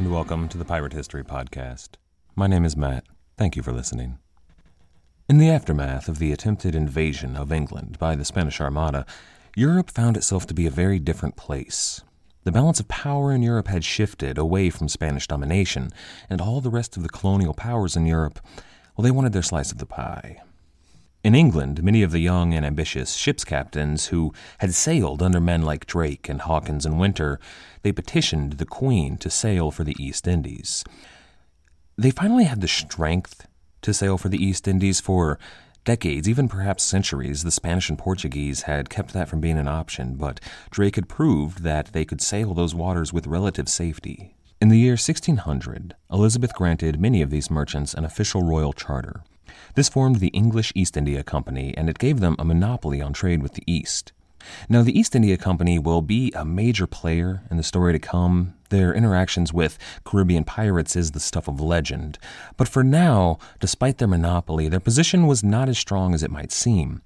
And welcome to the Pirate History Podcast. My name is Matt. Thank you for listening. In the aftermath of the attempted invasion of England by the Spanish Armada, Europe found itself to be a very different place. The balance of power in Europe had shifted away from Spanish domination, and all the rest of the colonial powers in Europe, well, they wanted their slice of the pie. In England, many of the young and ambitious ship's captains who had sailed under men like Drake and Hawkins and Winter, they petitioned the Queen to sail for the East Indies. They finally had the strength to sail for the East Indies for decades, even perhaps centuries. The Spanish and Portuguese had kept that from being an option, but Drake had proved that they could sail those waters with relative safety. In the year 1600, Elizabeth granted many of these merchants an official royal charter. This formed the English East India Company, and it gave them a monopoly on trade with the East. Now, the East India Company will be a major player in the story to come. Their interactions with Caribbean pirates is the stuff of legend. But for now, despite their monopoly, their position was not as strong as it might seem.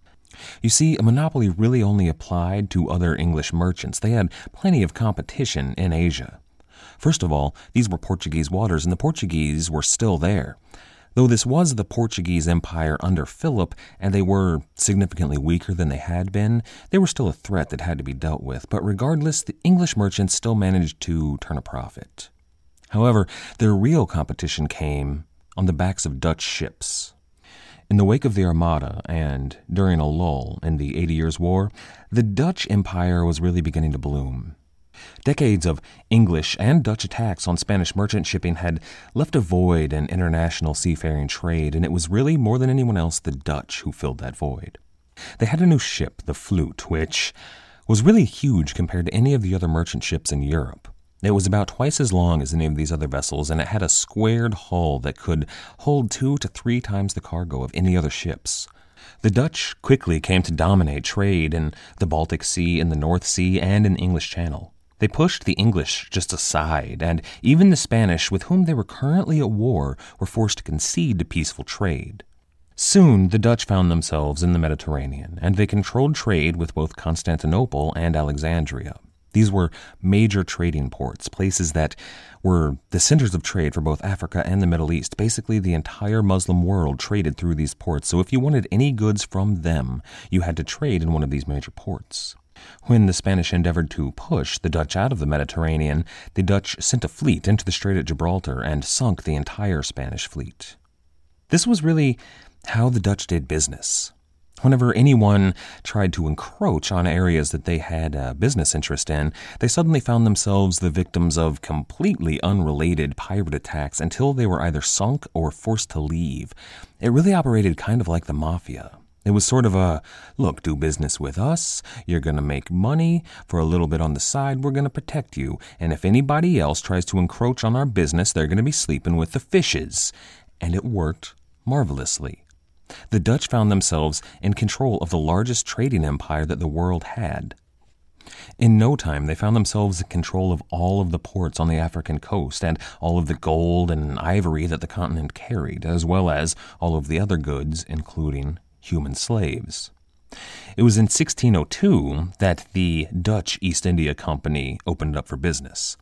You see, a monopoly really only applied to other English merchants. They had plenty of competition in Asia. First of all, these were Portuguese waters, and the Portuguese were still there. Though this was the Portuguese Empire under Philip, and they were significantly weaker than they had been, they were still a threat that had to be dealt with. But regardless, the English merchants still managed to turn a profit. However, their real competition came on the backs of Dutch ships. In the wake of the Armada and during a lull in the Eighty Years' War, the Dutch Empire was really beginning to bloom. Decades of English and Dutch attacks on Spanish merchant shipping had left a void in international seafaring trade, and it was really more than anyone else the Dutch who filled that void. They had a new ship, the Flute, which was really huge compared to any of the other merchant ships in Europe. It was about twice as long as any of these other vessels, and it had a squared hull that could hold two to three times the cargo of any other ships. The Dutch quickly came to dominate trade in the Baltic Sea, in the North Sea, and in the English Channel. They pushed the English just aside, and even the Spanish, with whom they were currently at war, were forced to concede to peaceful trade. Soon the Dutch found themselves in the Mediterranean, and they controlled trade with both Constantinople and Alexandria. These were major trading ports, places that were the centers of trade for both Africa and the Middle East. Basically, the entire Muslim world traded through these ports, so if you wanted any goods from them, you had to trade in one of these major ports. When the Spanish endeavored to push the Dutch out of the Mediterranean, the Dutch sent a fleet into the Strait of Gibraltar and sunk the entire Spanish fleet. This was really how the Dutch did business. Whenever anyone tried to encroach on areas that they had a business interest in, they suddenly found themselves the victims of completely unrelated pirate attacks until they were either sunk or forced to leave. It really operated kind of like the mafia. It was sort of a look, do business with us. You're going to make money. For a little bit on the side, we're going to protect you. And if anybody else tries to encroach on our business, they're going to be sleeping with the fishes. And it worked marvelously. The Dutch found themselves in control of the largest trading empire that the world had. In no time, they found themselves in control of all of the ports on the African coast and all of the gold and ivory that the continent carried, as well as all of the other goods, including human slaves. It was in 1602 that the Dutch East India Company opened up for business.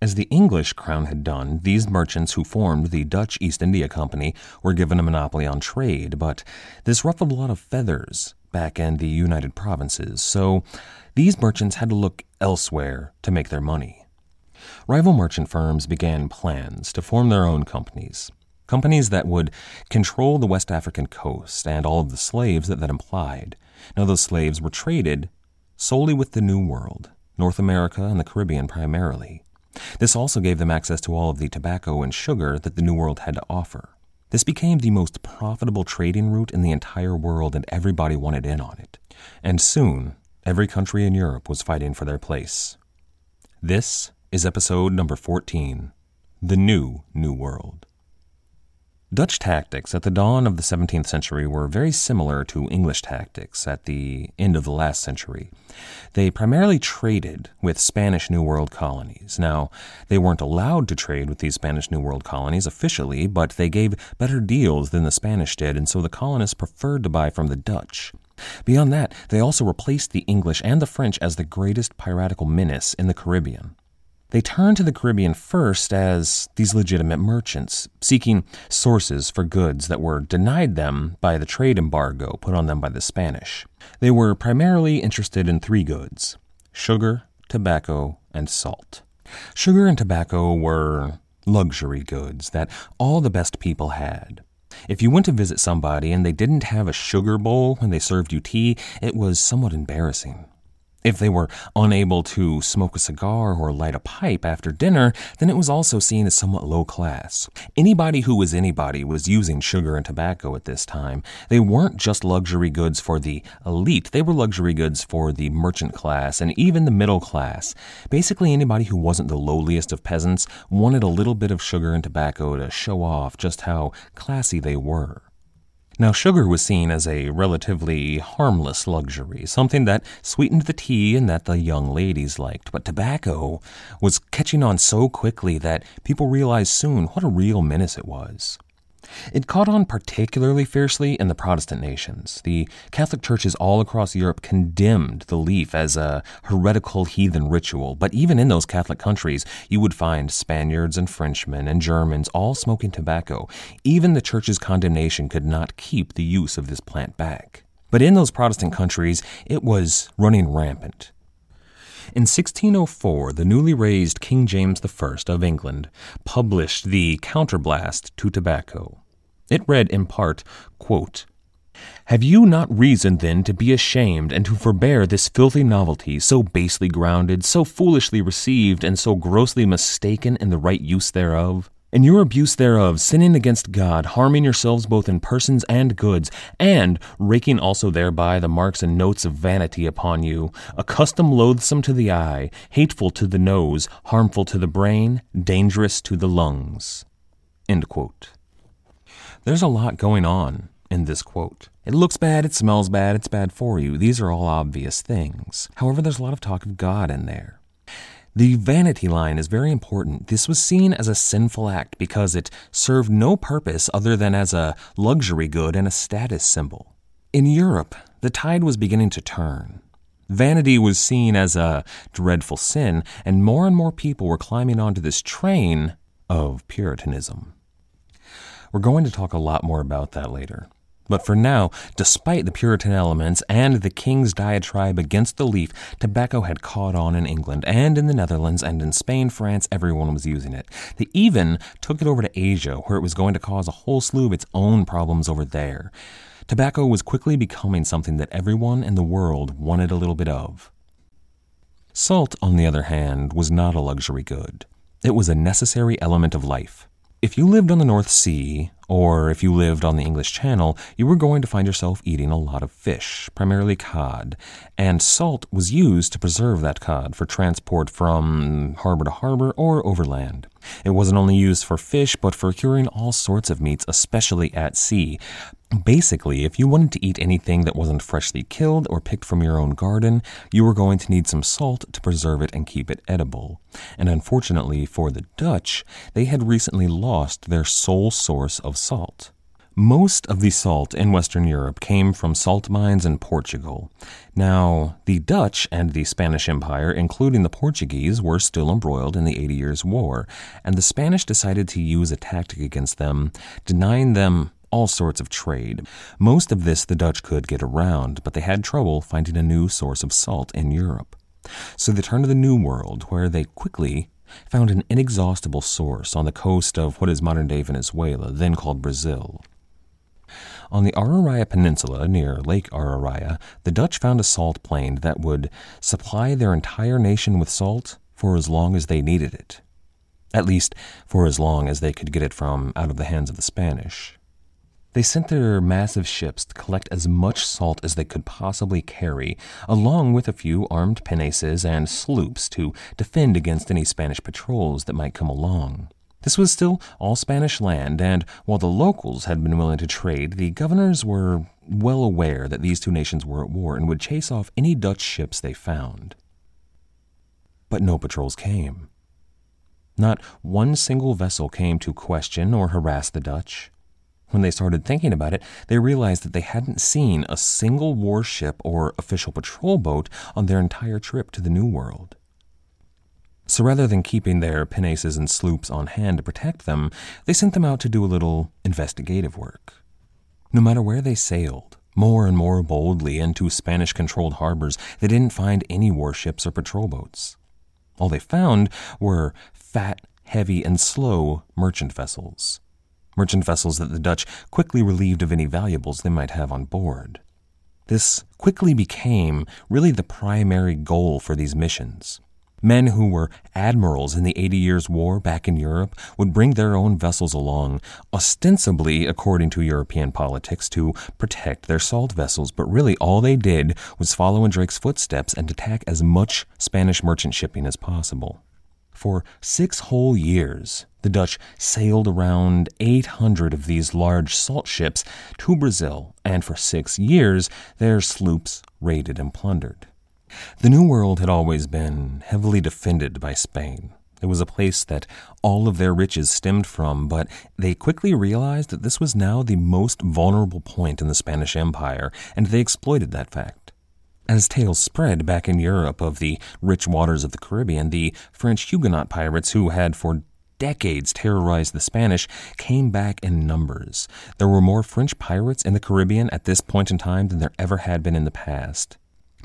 As the English crown had done, these merchants who formed the Dutch East India Company were given a monopoly on trade, but this ruffled a lot of feathers back in the United Provinces, so these merchants had to look elsewhere to make their money. Rival merchant firms began plans to form their own companies, companies that would control the West African coast and all of the slaves that that implied. Now, those slaves were traded solely with the New World, North America and the Caribbean primarily. This also gave them access to all of the tobacco and sugar that the New World had to offer. This became the most profitable trading route in the entire world, and everybody wanted in on it. And soon, every country in Europe was fighting for their place. This is episode number 14 The New New World. Dutch tactics at the dawn of the 17th century were very similar to English tactics at the end of the last century. They primarily traded with Spanish New World colonies. Now, they weren't allowed to trade with these Spanish New World colonies officially, but they gave better deals than the Spanish did, and so the colonists preferred to buy from the Dutch. Beyond that, they also replaced the English and the French as the greatest piratical menace in the Caribbean. They turned to the Caribbean first as these legitimate merchants, seeking sources for goods that were denied them by the trade embargo put on them by the Spanish. They were primarily interested in three goods sugar, tobacco, and salt. Sugar and tobacco were luxury goods that all the best people had. If you went to visit somebody and they didn't have a sugar bowl when they served you tea, it was somewhat embarrassing. If they were unable to smoke a cigar or light a pipe after dinner, then it was also seen as somewhat low class. Anybody who was anybody was using sugar and tobacco at this time. They weren't just luxury goods for the elite, they were luxury goods for the merchant class and even the middle class. Basically, anybody who wasn't the lowliest of peasants wanted a little bit of sugar and tobacco to show off just how classy they were. Now, sugar was seen as a relatively harmless luxury, something that sweetened the tea and that the young ladies liked. But tobacco was catching on so quickly that people realized soon what a real menace it was. It caught on particularly fiercely in the Protestant nations. The Catholic churches all across Europe condemned the leaf as a heretical heathen ritual, but even in those Catholic countries, you would find Spaniards and Frenchmen and Germans all smoking tobacco. Even the church's condemnation could not keep the use of this plant back. But in those Protestant countries, it was running rampant. In 1604, the newly raised King James I of England published the Counterblast to Tobacco. It read in part, quote, have you not reason then to be ashamed and to forbear this filthy novelty, so basely grounded, so foolishly received, and so grossly mistaken in the right use thereof? In your abuse thereof, sinning against God, harming yourselves both in persons and goods, and raking also thereby the marks and notes of vanity upon you, a custom loathsome to the eye, hateful to the nose, harmful to the brain, dangerous to the lungs. There's a lot going on in this quote. It looks bad, it smells bad, it's bad for you. These are all obvious things. However, there's a lot of talk of God in there. The vanity line is very important. This was seen as a sinful act because it served no purpose other than as a luxury good and a status symbol. In Europe, the tide was beginning to turn. Vanity was seen as a dreadful sin, and more and more people were climbing onto this train of Puritanism. We're going to talk a lot more about that later. But for now, despite the Puritan elements and the king's diatribe against the leaf, tobacco had caught on in England and in the Netherlands and in Spain, France, everyone was using it. They even took it over to Asia, where it was going to cause a whole slew of its own problems over there. Tobacco was quickly becoming something that everyone in the world wanted a little bit of. Salt, on the other hand, was not a luxury good. It was a necessary element of life. If you lived on the North Sea, or if you lived on the English Channel, you were going to find yourself eating a lot of fish, primarily cod, and salt was used to preserve that cod for transport from harbor to harbor or overland. It wasn't only used for fish, but for curing all sorts of meats, especially at sea. Basically, if you wanted to eat anything that wasn't freshly killed or picked from your own garden, you were going to need some salt to preserve it and keep it edible. And unfortunately for the Dutch, they had recently lost their sole source of salt. Most of the salt in Western Europe came from salt mines in Portugal. Now, the Dutch and the Spanish Empire, including the Portuguese, were still embroiled in the Eighty Years' War, and the Spanish decided to use a tactic against them, denying them all sorts of trade. Most of this the Dutch could get around, but they had trouble finding a new source of salt in Europe. So they turned to the New World, where they quickly found an inexhaustible source on the coast of what is modern day Venezuela, then called Brazil. On the Araya Peninsula near Lake Araya, the Dutch found a salt plain that would supply their entire nation with salt for as long as they needed it. At least for as long as they could get it from out of the hands of the Spanish. They sent their massive ships to collect as much salt as they could possibly carry, along with a few armed pinnaces and sloops to defend against any Spanish patrols that might come along. This was still all Spanish land, and while the locals had been willing to trade, the governors were well aware that these two nations were at war and would chase off any Dutch ships they found. But no patrols came. Not one single vessel came to question or harass the Dutch. When they started thinking about it, they realized that they hadn't seen a single warship or official patrol boat on their entire trip to the New World. So rather than keeping their pinnaces and sloops on hand to protect them, they sent them out to do a little investigative work. No matter where they sailed, more and more boldly into Spanish controlled harbors, they didn't find any warships or patrol boats. All they found were fat, heavy, and slow merchant vessels. Merchant vessels that the Dutch quickly relieved of any valuables they might have on board. This quickly became really the primary goal for these missions. Men who were admirals in the Eighty Years' War back in Europe would bring their own vessels along, ostensibly, according to European politics, to protect their salt vessels, but really all they did was follow in Drake's footsteps and attack as much Spanish merchant shipping as possible. For six whole years, the Dutch sailed around 800 of these large salt ships to Brazil, and for six years, their sloops raided and plundered. The New World had always been heavily defended by Spain. It was a place that all of their riches stemmed from, but they quickly realized that this was now the most vulnerable point in the Spanish Empire, and they exploited that fact. As tales spread back in Europe of the rich waters of the Caribbean, the French Huguenot pirates who had for decades terrorized the Spanish came back in numbers. There were more French pirates in the Caribbean at this point in time than there ever had been in the past.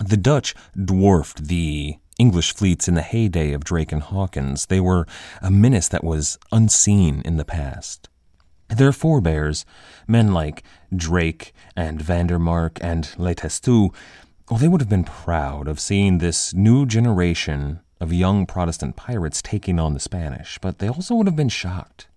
The Dutch dwarfed the English fleets in the heyday of Drake and Hawkins. They were a menace that was unseen in the past. Their forebears, men like Drake and Vandermark and Le Testu, well, they would have been proud of seeing this new generation of young Protestant pirates taking on the Spanish, but they also would have been shocked.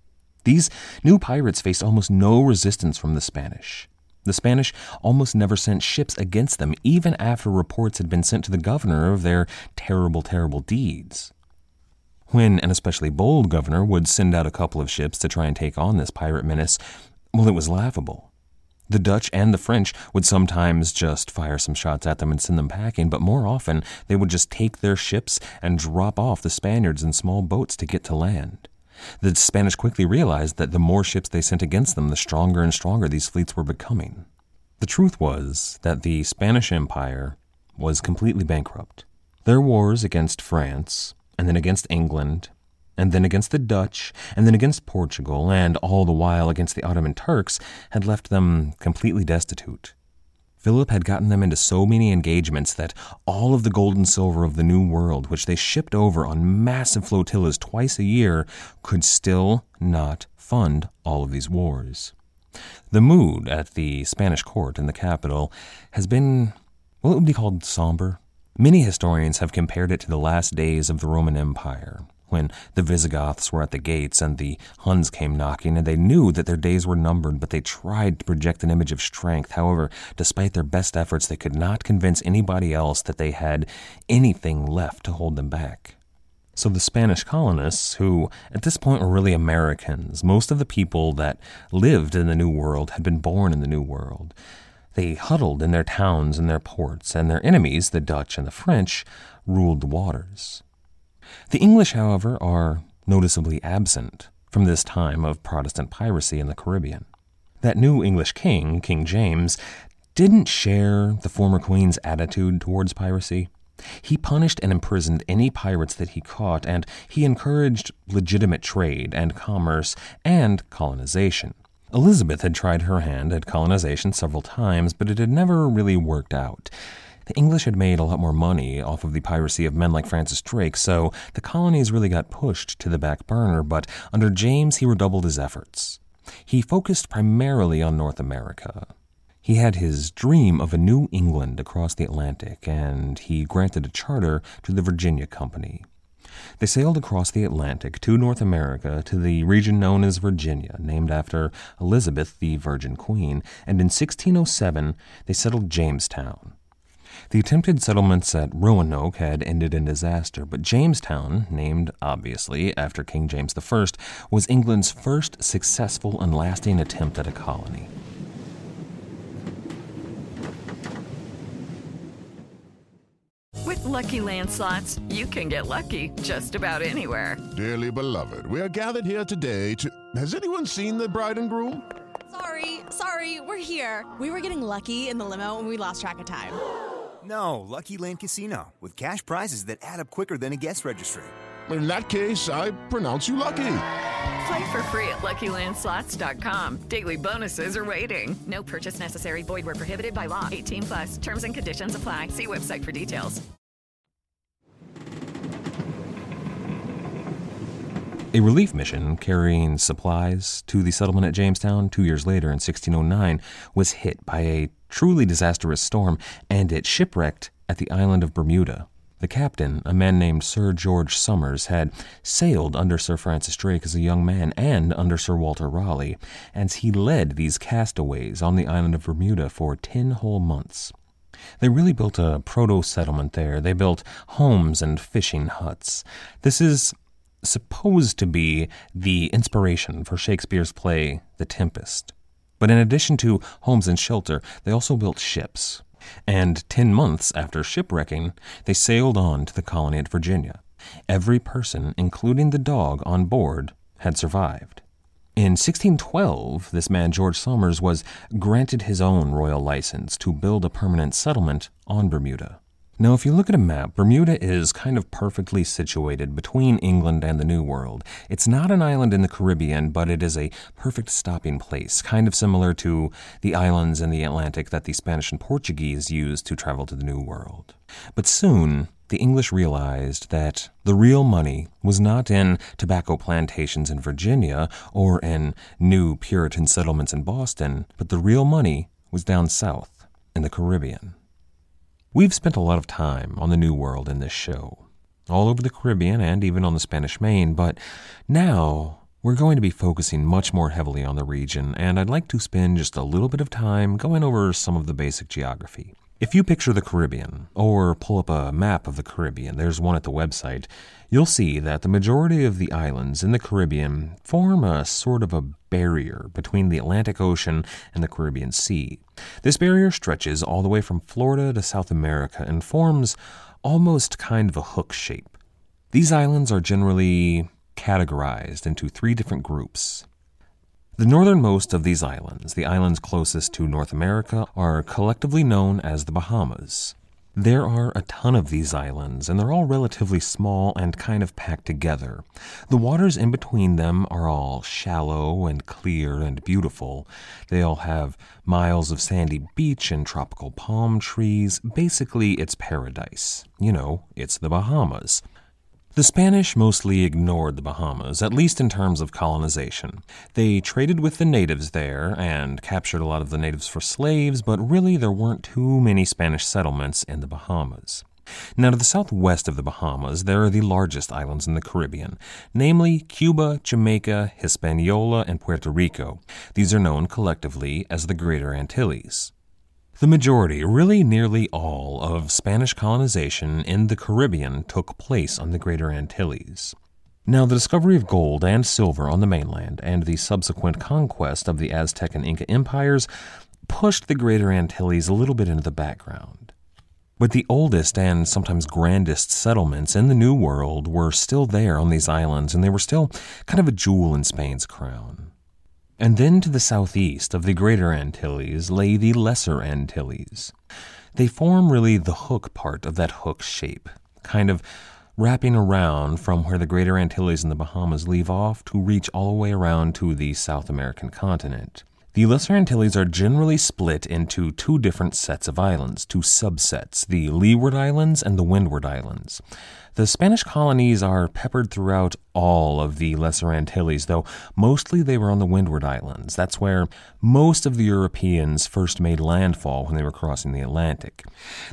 These new pirates faced almost no resistance from the Spanish. The Spanish almost never sent ships against them, even after reports had been sent to the governor of their terrible, terrible deeds. When an especially bold governor would send out a couple of ships to try and take on this pirate menace, well, it was laughable. The Dutch and the French would sometimes just fire some shots at them and send them packing, but more often they would just take their ships and drop off the Spaniards in small boats to get to land. The Spanish quickly realized that the more ships they sent against them, the stronger and stronger these fleets were becoming. The truth was that the Spanish Empire was completely bankrupt. Their wars against France, and then against England, and then against the Dutch, and then against Portugal, and all the while against the Ottoman Turks, had left them completely destitute. Philip had gotten them into so many engagements that all of the gold and silver of the New World, which they shipped over on massive flotillas twice a year, could still not fund all of these wars. The mood at the Spanish court in the capital has been, well, it would be called somber. Many historians have compared it to the last days of the Roman Empire, when the Visigoths were at the gates and the Huns came knocking, and they knew that their days were numbered, but they tried to project an image of strength. However, despite their best efforts, they could not convince anybody else that they had anything left to hold them back. So the Spanish colonists, who at this point were really Americans, most of the people that lived in the New World had been born in the New World. They huddled in their towns and their ports, and their enemies, the Dutch and the French, ruled the waters. The English, however, are noticeably absent from this time of Protestant piracy in the Caribbean. That new English king, King James, didn't share the former queen's attitude towards piracy. He punished and imprisoned any pirates that he caught, and he encouraged legitimate trade and commerce and colonization. Elizabeth had tried her hand at colonization several times, but it had never really worked out. The English had made a lot more money off of the piracy of men like Francis Drake, so the colonies really got pushed to the back burner, but under James he redoubled his efforts. He focused primarily on North America. He had his dream of a New England across the Atlantic, and he granted a charter to the Virginia Company. They sailed across the Atlantic to North America to the region known as Virginia, named after Elizabeth, the Virgin Queen, and in 1607 they settled Jamestown. The attempted settlements at Roanoke had ended in disaster, but Jamestown, named obviously after King James I, was England's first successful and lasting attempt at a colony. With Lucky Land slots, you can get lucky just about anywhere. Dearly beloved, we are gathered here today to. Has anyone seen the bride and groom? Sorry, sorry, we're here. We were getting lucky in the limo and we lost track of time. No, Lucky Land Casino, with cash prizes that add up quicker than a guest registry. In that case, I pronounce you lucky. Play for free at LuckyLandSlots.com. Daily bonuses are waiting. No purchase necessary. Void where prohibited by law. 18 plus. Terms and conditions apply. See website for details. A relief mission carrying supplies to the settlement at Jamestown two years later in 1609 was hit by a truly disastrous storm and it shipwrecked at the island of Bermuda. The captain, a man named Sir George Somers, had sailed under Sir Francis Drake as a young man and under Sir Walter Raleigh, and he led these castaways on the island of Bermuda for ten whole months. They really built a proto settlement there. They built homes and fishing huts. This is supposed to be the inspiration for Shakespeare's play The Tempest. But in addition to homes and shelter, they also built ships. And ten months after shipwrecking, they sailed on to the colony at Virginia. Every person, including the dog on board, had survived. In 1612, this man, George Somers, was granted his own royal license to build a permanent settlement on Bermuda. Now, if you look at a map, Bermuda is kind of perfectly situated between England and the New World. It's not an island in the Caribbean, but it is a perfect stopping place, kind of similar to the islands in the Atlantic that the Spanish and Portuguese used to travel to the New World. But soon, the English realized that the real money was not in tobacco plantations in Virginia or in new Puritan settlements in Boston, but the real money was down south in the Caribbean. We've spent a lot of time on the New World in this show, all over the Caribbean and even on the Spanish Main, but now we're going to be focusing much more heavily on the region, and I'd like to spend just a little bit of time going over some of the basic geography. If you picture the Caribbean, or pull up a map of the Caribbean, there's one at the website, you'll see that the majority of the islands in the Caribbean form a sort of a barrier between the Atlantic Ocean and the Caribbean Sea. This barrier stretches all the way from Florida to South America and forms almost kind of a hook shape. These islands are generally categorized into three different groups. The northernmost of these islands, the islands closest to North America, are collectively known as the Bahamas. There are a ton of these islands, and they're all relatively small and kind of packed together. The waters in between them are all shallow and clear and beautiful. They all have miles of sandy beach and tropical palm trees. Basically, it's paradise. You know, it's the Bahamas. The Spanish mostly ignored the Bahamas, at least in terms of colonization. They traded with the natives there and captured a lot of the natives for slaves, but really there weren't too many Spanish settlements in the Bahamas. Now, to the southwest of the Bahamas, there are the largest islands in the Caribbean, namely Cuba, Jamaica, Hispaniola, and Puerto Rico. These are known collectively as the Greater Antilles. The majority, really nearly all, of Spanish colonization in the Caribbean took place on the Greater Antilles. Now, the discovery of gold and silver on the mainland and the subsequent conquest of the Aztec and Inca empires pushed the Greater Antilles a little bit into the background. But the oldest and sometimes grandest settlements in the New World were still there on these islands, and they were still kind of a jewel in Spain's crown. And then to the southeast of the Greater Antilles lay the Lesser Antilles. They form really the hook part of that hook shape, kind of wrapping around from where the Greater Antilles and the Bahamas leave off to reach all the way around to the South American continent. The Lesser Antilles are generally split into two different sets of islands, two subsets, the Leeward Islands and the Windward Islands. The Spanish colonies are peppered throughout all of the Lesser Antilles, though mostly they were on the Windward Islands. That's where most of the Europeans first made landfall when they were crossing the Atlantic.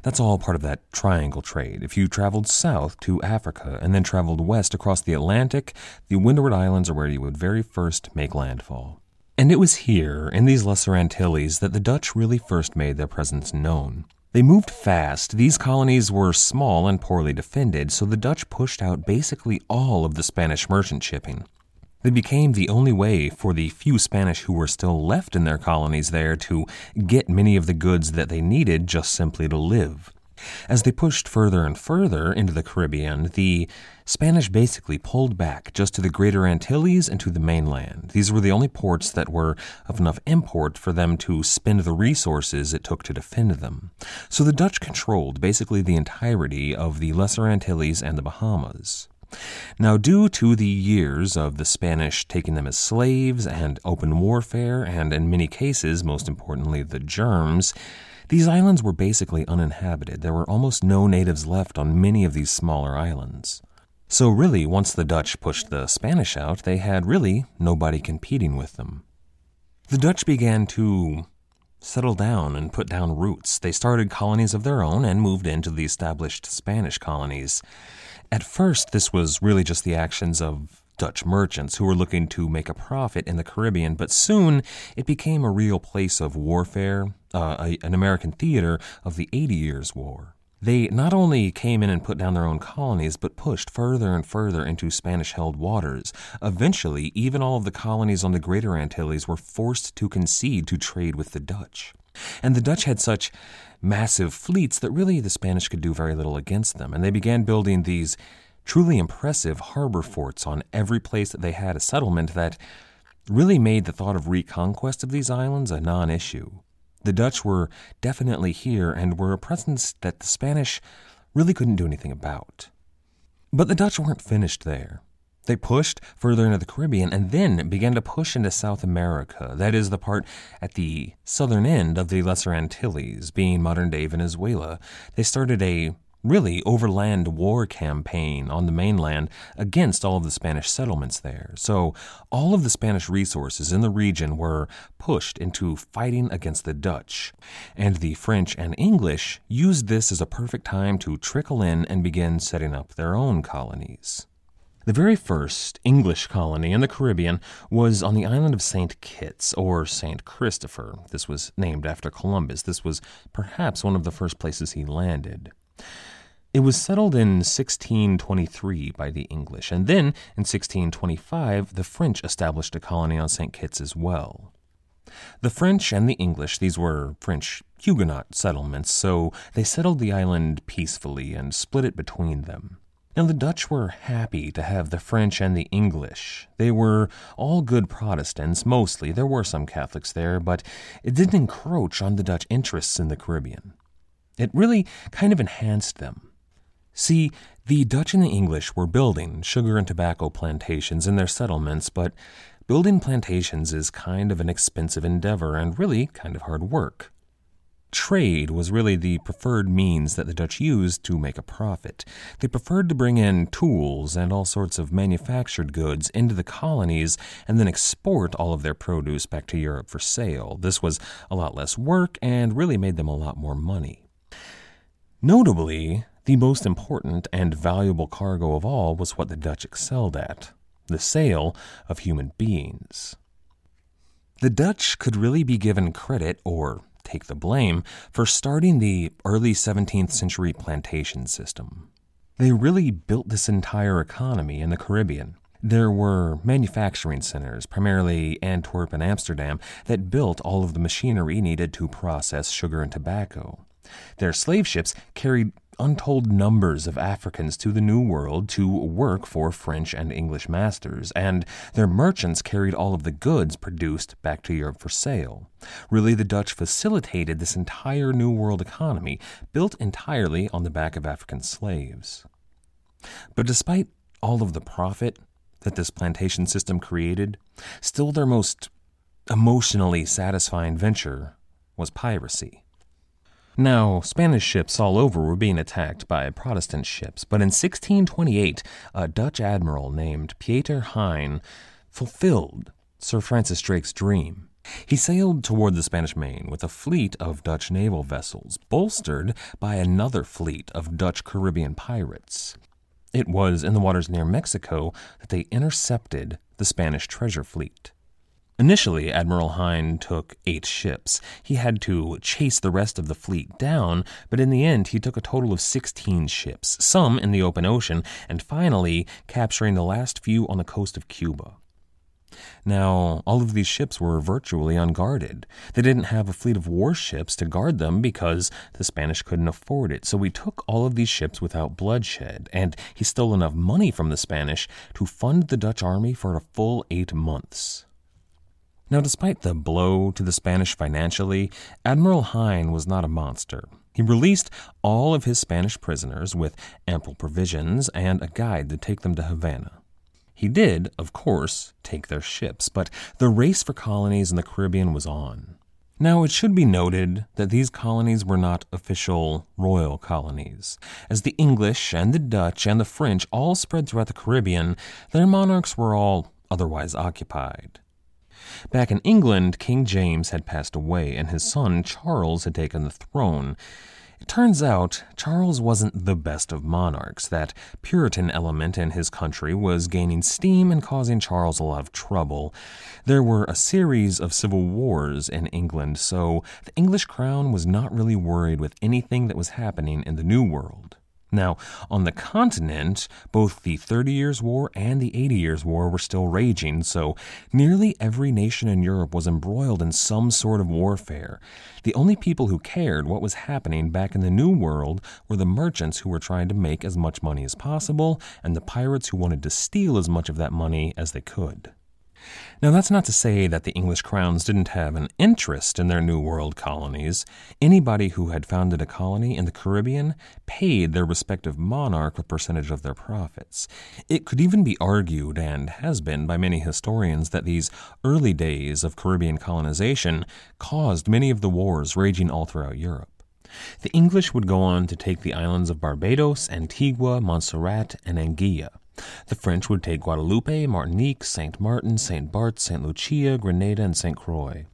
That's all part of that triangle trade. If you traveled south to Africa and then traveled west across the Atlantic, the Windward Islands are where you would very first make landfall. And it was here, in these Lesser Antilles, that the Dutch really first made their presence known. They moved fast. These colonies were small and poorly defended, so the Dutch pushed out basically all of the Spanish merchant shipping. They became the only way for the few Spanish who were still left in their colonies there to get many of the goods that they needed just simply to live. As they pushed further and further into the Caribbean, the Spanish basically pulled back just to the Greater Antilles and to the mainland. These were the only ports that were of enough import for them to spend the resources it took to defend them. So the Dutch controlled basically the entirety of the Lesser Antilles and the Bahamas. Now, due to the years of the Spanish taking them as slaves and open warfare, and in many cases, most importantly, the germs, these islands were basically uninhabited. There were almost no natives left on many of these smaller islands. So, really, once the Dutch pushed the Spanish out, they had really nobody competing with them. The Dutch began to settle down and put down roots. They started colonies of their own and moved into the established Spanish colonies. At first, this was really just the actions of Dutch merchants who were looking to make a profit in the Caribbean, but soon it became a real place of warfare, uh, a, an American theater of the Eighty Years' War. They not only came in and put down their own colonies, but pushed further and further into Spanish held waters. Eventually, even all of the colonies on the Greater Antilles were forced to concede to trade with the Dutch. And the Dutch had such massive fleets that really the Spanish could do very little against them, and they began building these truly impressive harbor forts on every place that they had a settlement that really made the thought of reconquest of these islands a non issue. The Dutch were definitely here and were a presence that the Spanish really couldn't do anything about. But the Dutch weren't finished there. They pushed further into the Caribbean and then began to push into South America, that is, the part at the southern end of the Lesser Antilles, being modern day Venezuela. They started a really overland war campaign on the mainland against all of the Spanish settlements there. So all of the Spanish resources in the region were pushed into fighting against the Dutch. And the French and English used this as a perfect time to trickle in and begin setting up their own colonies. The very first English colony in the Caribbean was on the island of St. Kitts, or St. Christopher. This was named after Columbus. This was perhaps one of the first places he landed. It was settled in 1623 by the English, and then in 1625 the French established a colony on St. Kitts as well. The French and the English, these were French Huguenot settlements, so they settled the island peacefully and split it between them. Now, the Dutch were happy to have the French and the English. They were all good Protestants, mostly. There were some Catholics there, but it didn't encroach on the Dutch interests in the Caribbean. It really kind of enhanced them. See, the Dutch and the English were building sugar and tobacco plantations in their settlements, but building plantations is kind of an expensive endeavor and really kind of hard work. Trade was really the preferred means that the Dutch used to make a profit. They preferred to bring in tools and all sorts of manufactured goods into the colonies and then export all of their produce back to Europe for sale. This was a lot less work and really made them a lot more money. Notably, the most important and valuable cargo of all was what the Dutch excelled at the sale of human beings. The Dutch could really be given credit, or take the blame, for starting the early 17th century plantation system. They really built this entire economy in the Caribbean. There were manufacturing centers, primarily Antwerp and Amsterdam, that built all of the machinery needed to process sugar and tobacco. Their slave ships carried untold numbers of Africans to the New World to work for French and English masters, and their merchants carried all of the goods produced back to Europe for sale. Really, the Dutch facilitated this entire New World economy, built entirely on the back of African slaves. But despite all of the profit that this plantation system created, still their most emotionally satisfying venture was piracy. Now, Spanish ships all over were being attacked by Protestant ships, but in 1628, a Dutch admiral named Pieter Heyn fulfilled Sir Francis Drake's dream. He sailed toward the Spanish Main with a fleet of Dutch naval vessels, bolstered by another fleet of Dutch Caribbean pirates. It was in the waters near Mexico that they intercepted the Spanish treasure fleet. Initially, Admiral Heyn took eight ships. He had to chase the rest of the fleet down, but in the end, he took a total of 16 ships, some in the open ocean, and finally capturing the last few on the coast of Cuba. Now, all of these ships were virtually unguarded. They didn't have a fleet of warships to guard them because the Spanish couldn't afford it. So he took all of these ships without bloodshed, and he stole enough money from the Spanish to fund the Dutch army for a full eight months. Now, despite the blow to the Spanish financially, Admiral Heyn was not a monster. He released all of his Spanish prisoners with ample provisions and a guide to take them to Havana. He did, of course, take their ships, but the race for colonies in the Caribbean was on. Now, it should be noted that these colonies were not official royal colonies. As the English and the Dutch and the French all spread throughout the Caribbean, their monarchs were all otherwise occupied. Back in England, King James had passed away and his son Charles had taken the throne. It turns out Charles wasn't the best of monarchs. That Puritan element in his country was gaining steam and causing Charles a lot of trouble. There were a series of civil wars in England, so the English crown was not really worried with anything that was happening in the New World. Now, on the continent, both the Thirty Years' War and the Eighty Years' War were still raging, so nearly every nation in Europe was embroiled in some sort of warfare. The only people who cared what was happening back in the New World were the merchants who were trying to make as much money as possible, and the pirates who wanted to steal as much of that money as they could. Now, that's not to say that the English crowns didn't have an interest in their New World colonies. Anybody who had founded a colony in the Caribbean paid their respective monarch a percentage of their profits. It could even be argued, and has been by many historians, that these early days of Caribbean colonization caused many of the wars raging all throughout Europe. The English would go on to take the islands of Barbados, Antigua, Montserrat, and Anguilla. The French would take Guadeloupe, Martinique, St. Martin, St. Barth, St. Lucia, Grenada, and St. Croix.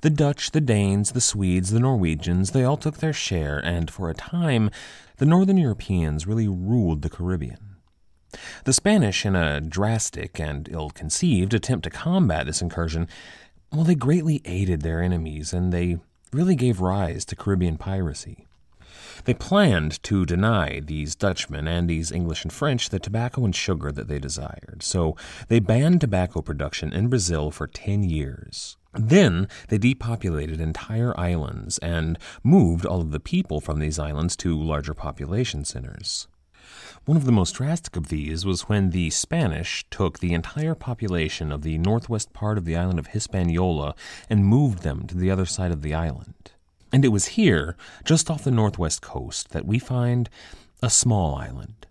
The Dutch, the Danes, the Swedes, the Norwegians, they all took their share, and for a time, the Northern Europeans really ruled the Caribbean. The Spanish, in a drastic and ill conceived attempt to combat this incursion, well, they greatly aided their enemies, and they really gave rise to Caribbean piracy. They planned to deny these Dutchmen and these English and French the tobacco and sugar that they desired, so they banned tobacco production in Brazil for 10 years. Then they depopulated entire islands and moved all of the people from these islands to larger population centers. One of the most drastic of these was when the Spanish took the entire population of the northwest part of the island of Hispaniola and moved them to the other side of the island. And it was here, just off the northwest coast, that we find a small island.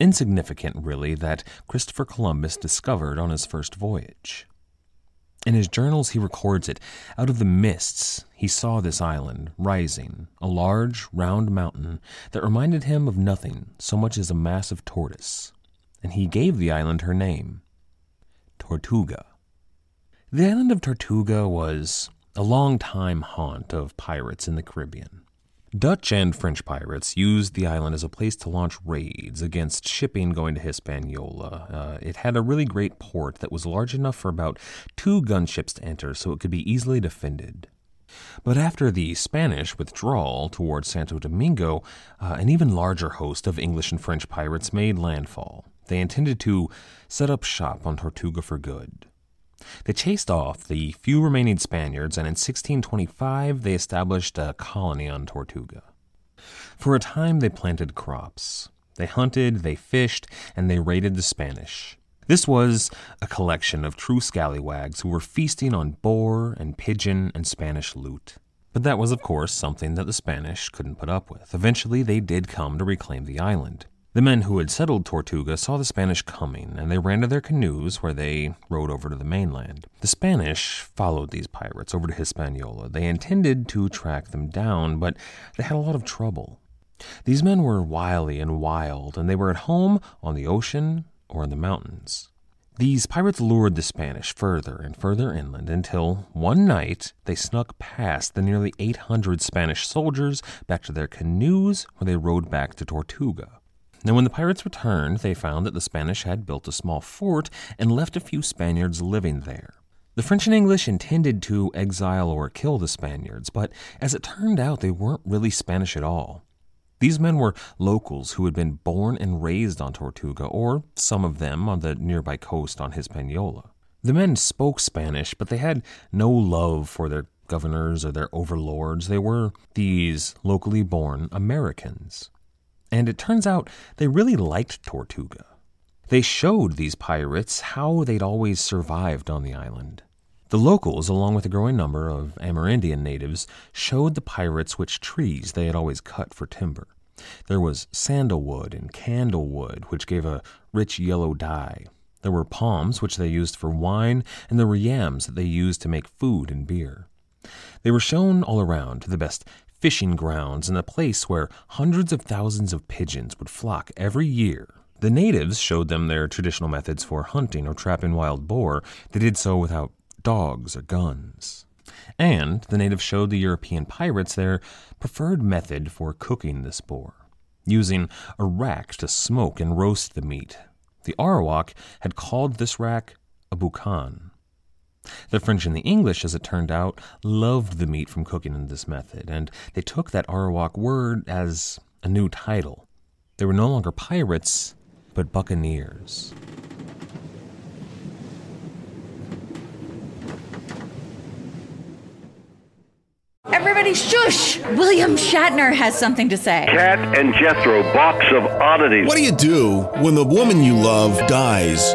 Insignificant, really, that Christopher Columbus discovered on his first voyage. In his journals, he records it. Out of the mists, he saw this island rising, a large, round mountain that reminded him of nothing so much as a massive tortoise. And he gave the island her name Tortuga. The island of Tortuga was a long-time haunt of pirates in the Caribbean. Dutch and French pirates used the island as a place to launch raids against shipping going to Hispaniola. Uh, it had a really great port that was large enough for about two gunships to enter, so it could be easily defended. But after the Spanish withdrawal towards Santo Domingo, uh, an even larger host of English and French pirates made landfall. They intended to set up shop on Tortuga for good. They chased off the few remaining Spaniards, and in 1625 they established a colony on Tortuga. For a time they planted crops. They hunted, they fished, and they raided the Spanish. This was a collection of true scallywags who were feasting on boar and pigeon and Spanish loot. But that was, of course, something that the Spanish couldn't put up with. Eventually, they did come to reclaim the island. The men who had settled Tortuga saw the Spanish coming, and they ran to their canoes where they rowed over to the mainland. The Spanish followed these pirates over to Hispaniola. They intended to track them down, but they had a lot of trouble. These men were wily and wild, and they were at home on the ocean or in the mountains. These pirates lured the Spanish further and further inland until one night they snuck past the nearly 800 Spanish soldiers back to their canoes where they rowed back to Tortuga. Now, when the pirates returned, they found that the Spanish had built a small fort and left a few Spaniards living there. The French and English intended to exile or kill the Spaniards, but as it turned out, they weren't really Spanish at all. These men were locals who had been born and raised on Tortuga, or some of them on the nearby coast on Hispaniola. The men spoke Spanish, but they had no love for their governors or their overlords. They were these locally born Americans. And it turns out they really liked Tortuga. They showed these pirates how they'd always survived on the island. The locals, along with a growing number of Amerindian natives, showed the pirates which trees they had always cut for timber. There was sandalwood and candlewood, which gave a rich yellow dye. There were palms, which they used for wine, and there were yams that they used to make food and beer. They were shown all around to the best fishing grounds and a place where hundreds of thousands of pigeons would flock every year. The natives showed them their traditional methods for hunting or trapping wild boar. They did so without dogs or guns. And the natives showed the European pirates their preferred method for cooking this boar, using a rack to smoke and roast the meat. The Arawak had called this rack a boucan. The French and the English, as it turned out, loved the meat from cooking in this method, and they took that Arawak word as a new title. They were no longer pirates, but buccaneers. Everybody shush! William Shatner has something to say. Cat and Jethro, box of oddities. What do you do when the woman you love dies?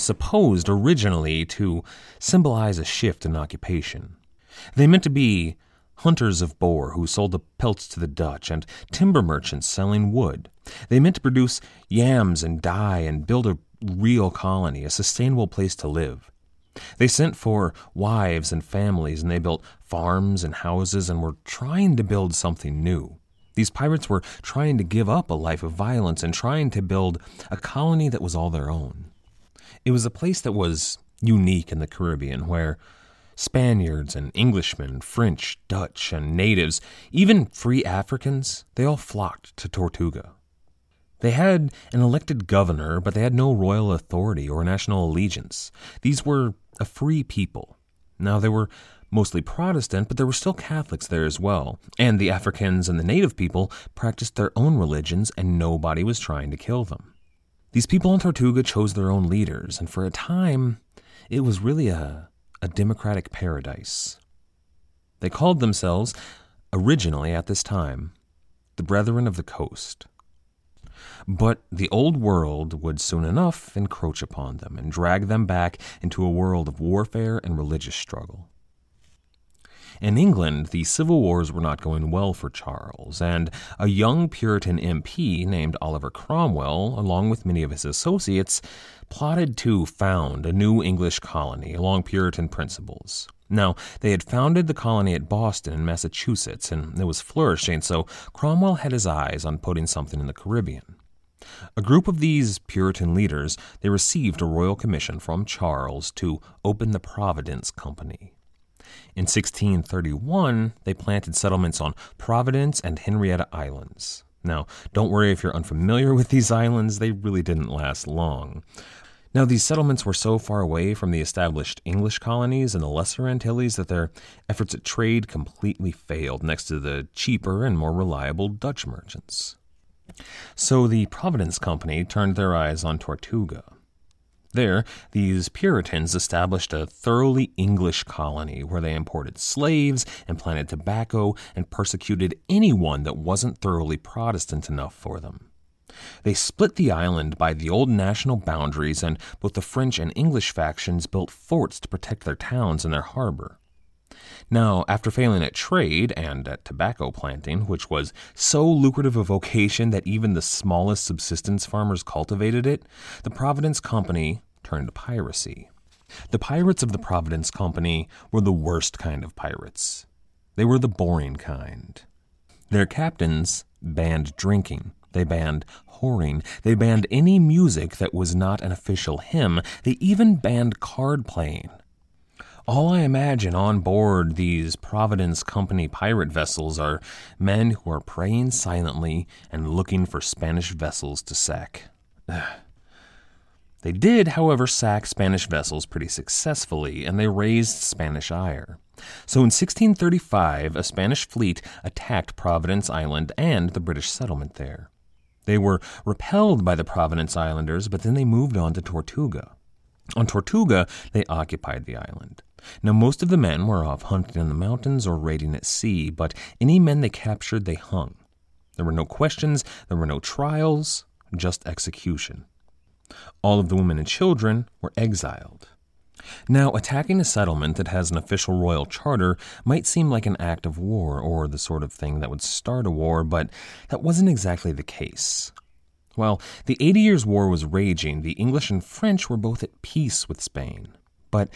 supposed originally to symbolize a shift in occupation. They meant to be hunters of boar who sold the pelts to the Dutch and timber merchants selling wood. They meant to produce yams and dye and build a real colony, a sustainable place to live. They sent for wives and families and they built farms and houses and were trying to build something new. These pirates were trying to give up a life of violence and trying to build a colony that was all their own. It was a place that was unique in the Caribbean where Spaniards and Englishmen, French, Dutch, and natives, even free Africans, they all flocked to Tortuga. They had an elected governor, but they had no royal authority or national allegiance. These were a free people. Now, they were mostly Protestant, but there were still Catholics there as well. And the Africans and the native people practiced their own religions, and nobody was trying to kill them. These people in Tortuga chose their own leaders, and for a time, it was really a, a democratic paradise. They called themselves, originally at this time, the Brethren of the Coast. But the old world would soon enough encroach upon them and drag them back into a world of warfare and religious struggle. In England, the civil wars were not going well for Charles, and a young Puritan MP named Oliver Cromwell, along with many of his associates, plotted to found a new English colony along Puritan principles. Now, they had founded the colony at Boston in Massachusetts, and it was flourishing, so Cromwell had his eyes on putting something in the Caribbean. A group of these Puritan leaders, they received a royal commission from Charles to open the Providence Company. In 1631, they planted settlements on Providence and Henrietta Islands. Now, don't worry if you're unfamiliar with these islands, they really didn't last long. Now, these settlements were so far away from the established English colonies in the Lesser Antilles that their efforts at trade completely failed next to the cheaper and more reliable Dutch merchants. So the Providence Company turned their eyes on Tortuga. There, these Puritans established a thoroughly English colony where they imported slaves and planted tobacco and persecuted anyone that wasn't thoroughly Protestant enough for them. They split the island by the old national boundaries, and both the French and English factions built forts to protect their towns and their harbor. Now, after failing at trade and at tobacco planting, which was so lucrative a vocation that even the smallest subsistence farmers cultivated it, the Providence Company turned to piracy. The pirates of the Providence Company were the worst kind of pirates. They were the boring kind. Their captains banned drinking. They banned whoring. They banned any music that was not an official hymn. They even banned card playing. All I imagine on board these Providence Company pirate vessels are men who are praying silently and looking for Spanish vessels to sack. They did, however, sack Spanish vessels pretty successfully, and they raised Spanish ire. So in 1635, a Spanish fleet attacked Providence Island and the British settlement there. They were repelled by the Providence Islanders, but then they moved on to Tortuga. On Tortuga, they occupied the island. Now, most of the men were off hunting in the mountains or raiding at sea, but any men they captured, they hung. There were no questions, there were no trials, just execution. All of the women and children were exiled. Now, attacking a settlement that has an official royal charter might seem like an act of war or the sort of thing that would start a war, but that wasn't exactly the case. While the Eighty Years' War was raging, the English and French were both at peace with Spain. But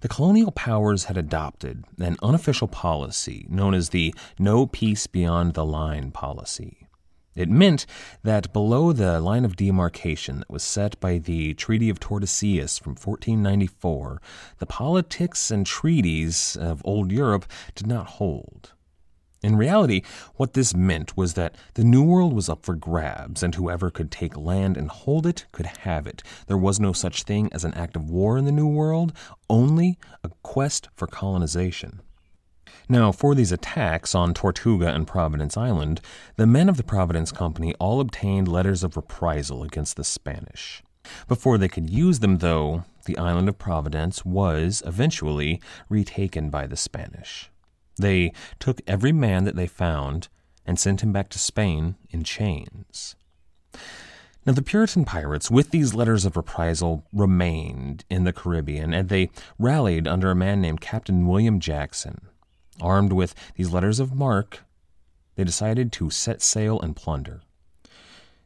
the colonial powers had adopted an unofficial policy known as the No Peace Beyond the Line policy. It meant that below the line of demarcation that was set by the Treaty of Tordesillas from 1494, the politics and treaties of old Europe did not hold. In reality, what this meant was that the New World was up for grabs, and whoever could take land and hold it could have it. There was no such thing as an act of war in the New World, only a quest for colonization. Now, for these attacks on Tortuga and Providence Island, the men of the Providence Company all obtained letters of reprisal against the Spanish. Before they could use them, though, the island of Providence was eventually retaken by the Spanish. They took every man that they found and sent him back to Spain in chains. Now, the Puritan pirates, with these letters of reprisal, remained in the Caribbean, and they rallied under a man named Captain William Jackson. Armed with these letters of marque, they decided to set sail and plunder.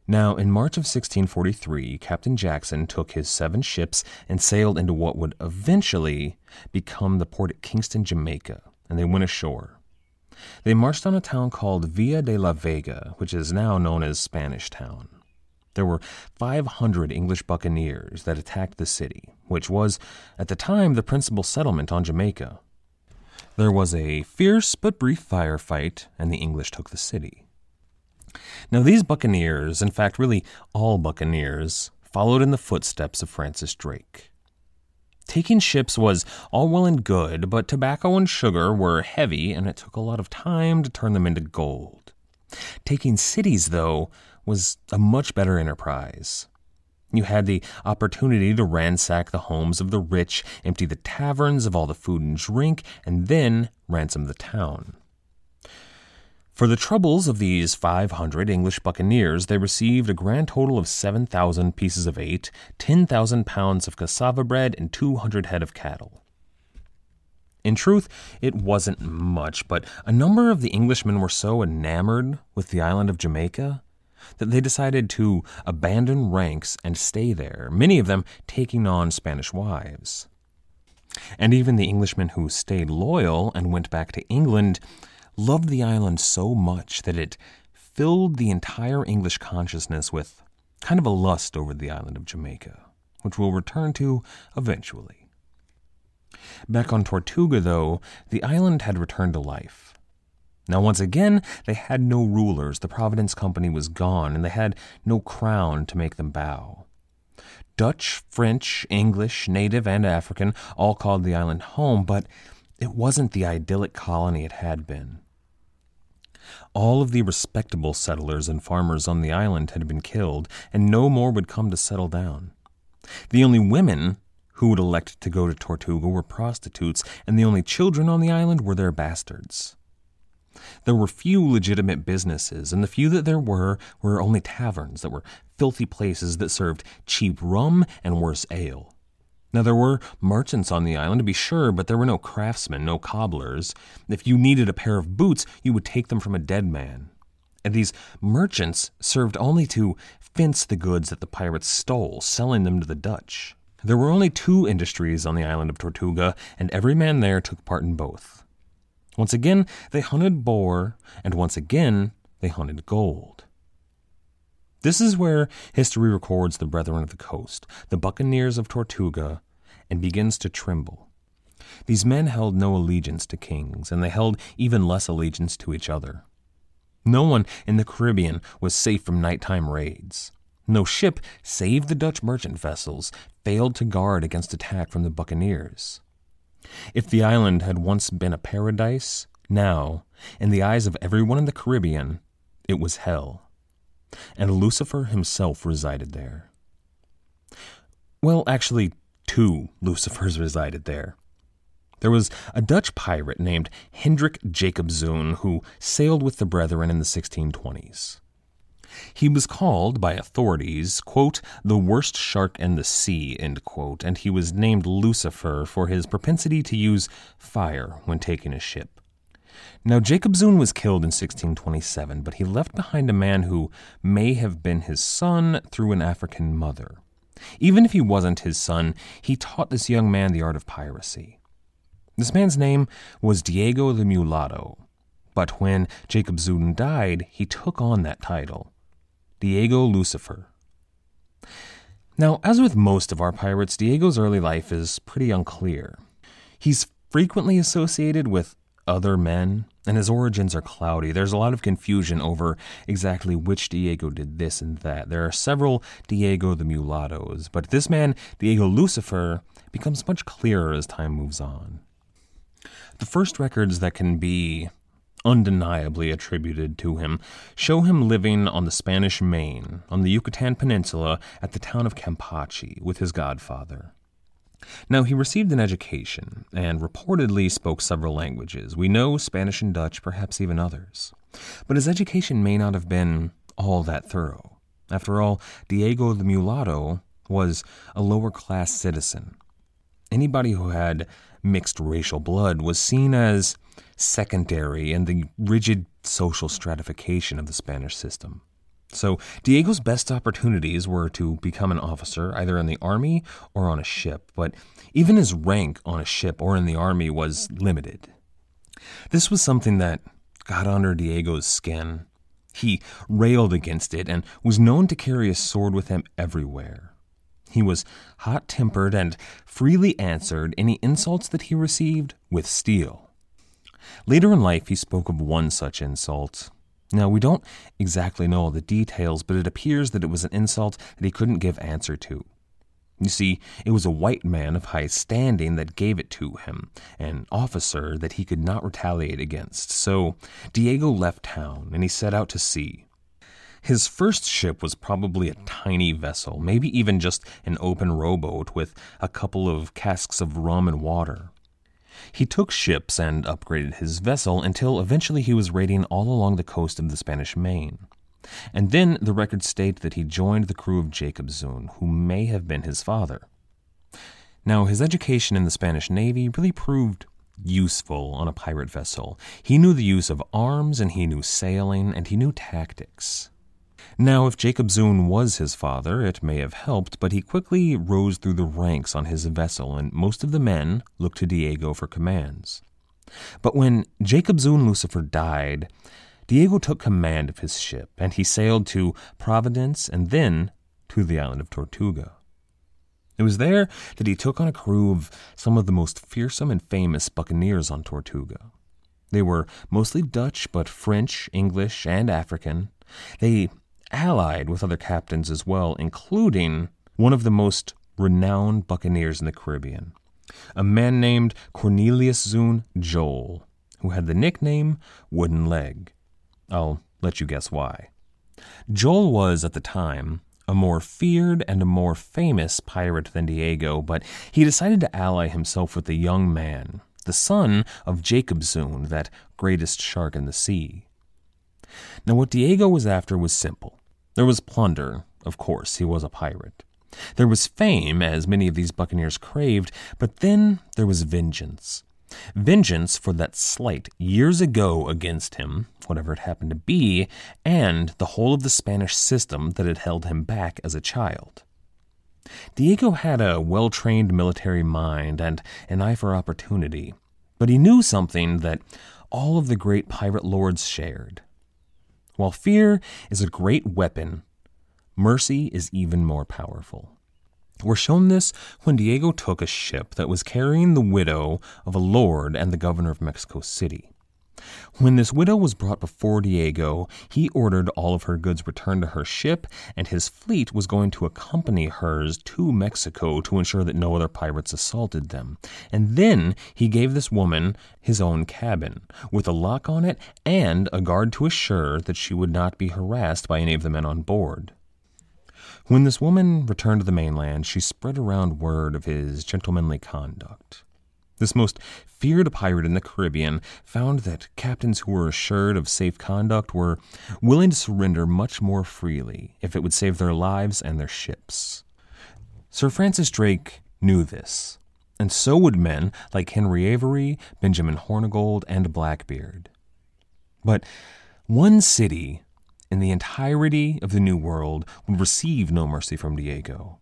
Now, in March of 1643, Captain Jackson took his seven ships and sailed into what would eventually become the port at Kingston, Jamaica and they went ashore. They marched on a town called Villa de la Vega, which is now known as Spanish Town. There were 500 English buccaneers that attacked the city, which was, at the time, the principal settlement on Jamaica. There was a fierce but brief firefight, and the English took the city. Now, these buccaneers, in fact, really all buccaneers, followed in the footsteps of Francis Drake. Taking ships was all well and good, but tobacco and sugar were heavy, and it took a lot of time to turn them into gold. Taking cities, though, was a much better enterprise. You had the opportunity to ransack the homes of the rich, empty the taverns of all the food and drink, and then ransom the town. For the troubles of these 500 English buccaneers, they received a grand total of 7,000 pieces of eight, 10,000 pounds of cassava bread, and 200 head of cattle. In truth, it wasn't much, but a number of the Englishmen were so enamored with the island of Jamaica that they decided to abandon ranks and stay there, many of them taking on Spanish wives. And even the Englishmen who stayed loyal and went back to England loved the island so much that it filled the entire English consciousness with kind of a lust over the island of Jamaica, which we'll return to eventually. Back on Tortuga, though, the island had returned to life. Now, once again, they had no rulers. The Providence Company was gone, and they had no crown to make them bow. Dutch, French, English, native, and African all called the island home, but it wasn't the idyllic colony it had been. All of the respectable settlers and farmers on the island had been killed, and no more would come to settle down. The only women who would elect to go to Tortuga were prostitutes, and the only children on the island were their bastards. There were few legitimate businesses, and the few that there were were only taverns that were filthy places that served cheap rum and worse ale. Now, there were merchants on the island, to be sure, but there were no craftsmen, no cobblers. If you needed a pair of boots, you would take them from a dead man. And these merchants served only to fence the goods that the pirates stole, selling them to the Dutch. There were only two industries on the island of Tortuga, and every man there took part in both. Once again, they hunted boar, and once again, they hunted gold. This is where history records the Brethren of the Coast, the buccaneers of Tortuga, and begins to tremble. These men held no allegiance to kings, and they held even less allegiance to each other. No one in the Caribbean was safe from nighttime raids. No ship, save the Dutch merchant vessels, failed to guard against attack from the buccaneers. If the island had once been a paradise, now, in the eyes of everyone in the Caribbean, it was hell and Lucifer himself resided there. Well, actually, two Lucifers resided there. There was a Dutch pirate named Hendrik Jacobzoon who sailed with the Brethren in the 1620s. He was called by authorities, quote, the worst shark in the sea, end quote, and he was named Lucifer for his propensity to use fire when taking a ship. Now, Jacobzoon was killed in 1627, but he left behind a man who may have been his son through an African mother. Even if he wasn't his son, he taught this young man the art of piracy. This man's name was Diego the Mulatto, but when Jacobzoon died, he took on that title Diego Lucifer. Now, as with most of our pirates, Diego's early life is pretty unclear. He's frequently associated with other men, and his origins are cloudy. There's a lot of confusion over exactly which Diego did this and that. There are several Diego the Mulattoes, but this man, Diego Lucifer, becomes much clearer as time moves on. The first records that can be undeniably attributed to him show him living on the Spanish Main, on the Yucatan Peninsula, at the town of Campeche, with his godfather. Now, he received an education and reportedly spoke several languages. We know Spanish and Dutch, perhaps even others. But his education may not have been all that thorough. After all, Diego the mulatto was a lower class citizen. Anybody who had mixed racial blood was seen as secondary in the rigid social stratification of the Spanish system. So Diego's best opportunities were to become an officer, either in the army or on a ship, but even his rank on a ship or in the army was limited. This was something that got under Diego's skin. He railed against it and was known to carry a sword with him everywhere. He was hot tempered and freely answered any insults that he received with steel. Later in life, he spoke of one such insult now, we don't exactly know all the details, but it appears that it was an insult that he couldn't give answer to. You see, it was a white man of high standing that gave it to him, an officer that he could not retaliate against. So Diego left town and he set out to sea. His first ship was probably a tiny vessel, maybe even just an open rowboat with a couple of casks of rum and water. He took ships and upgraded his vessel until eventually he was raiding all along the coast of the Spanish Main. And then the records state that he joined the crew of Jacobzoon, who may have been his father. Now, his education in the Spanish Navy really proved useful on a pirate vessel. He knew the use of arms, and he knew sailing, and he knew tactics. Now, if Jacobzoon was his father, it may have helped, but he quickly rose through the ranks on his vessel, and most of the men looked to Diego for commands. But when Jacobzoon Lucifer died, Diego took command of his ship, and he sailed to Providence and then to the island of Tortuga. It was there that he took on a crew of some of the most fearsome and famous buccaneers on Tortuga. They were mostly Dutch, but French, English, and African. They allied with other captains as well, including one of the most renowned buccaneers in the Caribbean, a man named Cornelius Zoon Joel, who had the nickname Wooden Leg. I'll let you guess why. Joel was, at the time, a more feared and a more famous pirate than Diego, but he decided to ally himself with the young man, the son of Jacobzoon, that greatest shark in the sea. Now, what Diego was after was simple. There was plunder, of course, he was a pirate. There was fame, as many of these buccaneers craved, but then there was vengeance. Vengeance for that slight years ago against him, whatever it happened to be, and the whole of the Spanish system that had held him back as a child. Diego had a well trained military mind and an eye for opportunity, but he knew something that all of the great pirate lords shared. While fear is a great weapon, mercy is even more powerful. We're shown this when Diego took a ship that was carrying the widow of a lord and the governor of Mexico City. When this widow was brought before Diego, he ordered all of her goods returned to her ship, and his fleet was going to accompany hers to Mexico to ensure that no other pirates assaulted them. And then he gave this woman his own cabin, with a lock on it and a guard to assure that she would not be harassed by any of the men on board. When this woman returned to the mainland, she spread around word of his gentlemanly conduct. This most feared pirate in the Caribbean found that captains who were assured of safe conduct were willing to surrender much more freely if it would save their lives and their ships. Sir Francis Drake knew this, and so would men like Henry Avery, Benjamin Hornigold, and Blackbeard. But one city in the entirety of the New World would receive no mercy from Diego.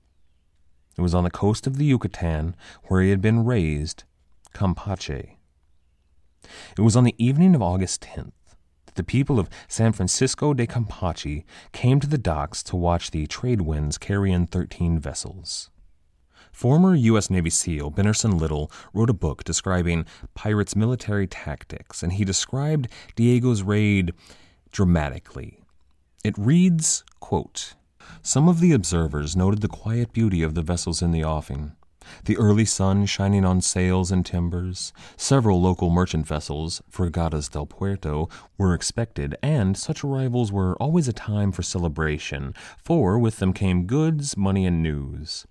It was on the coast of the Yucatan, where he had been raised, Campeche. It was on the evening of August 10th that the people of San Francisco de Campeche came to the docks to watch the trade winds carry in 13 vessels. Former U.S. Navy SEAL Benerson Little wrote a book describing pirates' military tactics, and he described Diego's raid dramatically. It reads, quote, Some of the observers noted the quiet beauty of the vessels in the offing, the early sun shining on sails and timbers. Several local merchant vessels, Fregatas del Puerto, were expected, and such arrivals were always a time for celebration, for with them came goods, money, and news.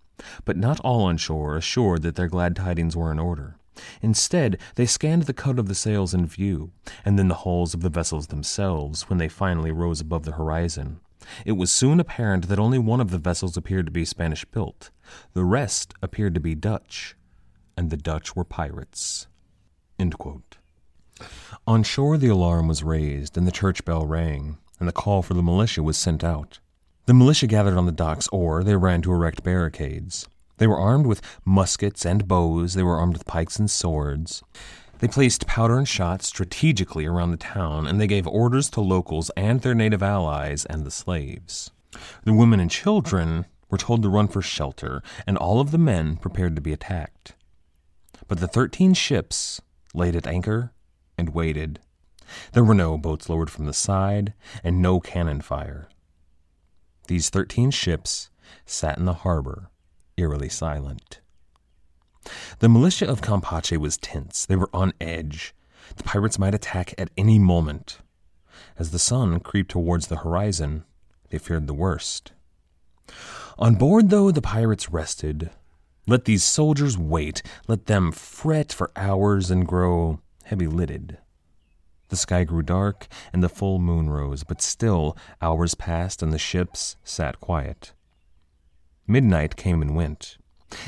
But not all on shore assured that their glad tidings were in order. Instead, they scanned the cut of the sails in view, and then the hulls of the vessels themselves when they finally rose above the horizon. It was soon apparent that only one of the vessels appeared to be Spanish built. The rest appeared to be Dutch, and the Dutch were pirates. On shore, the alarm was raised, and the church bell rang, and the call for the militia was sent out. The militia gathered on the docks, or they ran to erect barricades. They were armed with muskets and bows, they were armed with pikes and swords. They placed powder and shot strategically around the town, and they gave orders to locals and their native allies and the slaves. The women and children were told to run for shelter, and all of the men prepared to be attacked. But the thirteen ships laid at anchor and waited. There were no boats lowered from the side, and no cannon fire. These thirteen ships sat in the harbor, eerily silent. The militia of Campeche was tense. They were on edge. The pirates might attack at any moment. As the sun crept towards the horizon, they feared the worst. On board, though, the pirates rested. Let these soldiers wait. Let them fret for hours and grow heavy lidded. The sky grew dark and the full moon rose, but still hours passed and the ships sat quiet. Midnight came and went.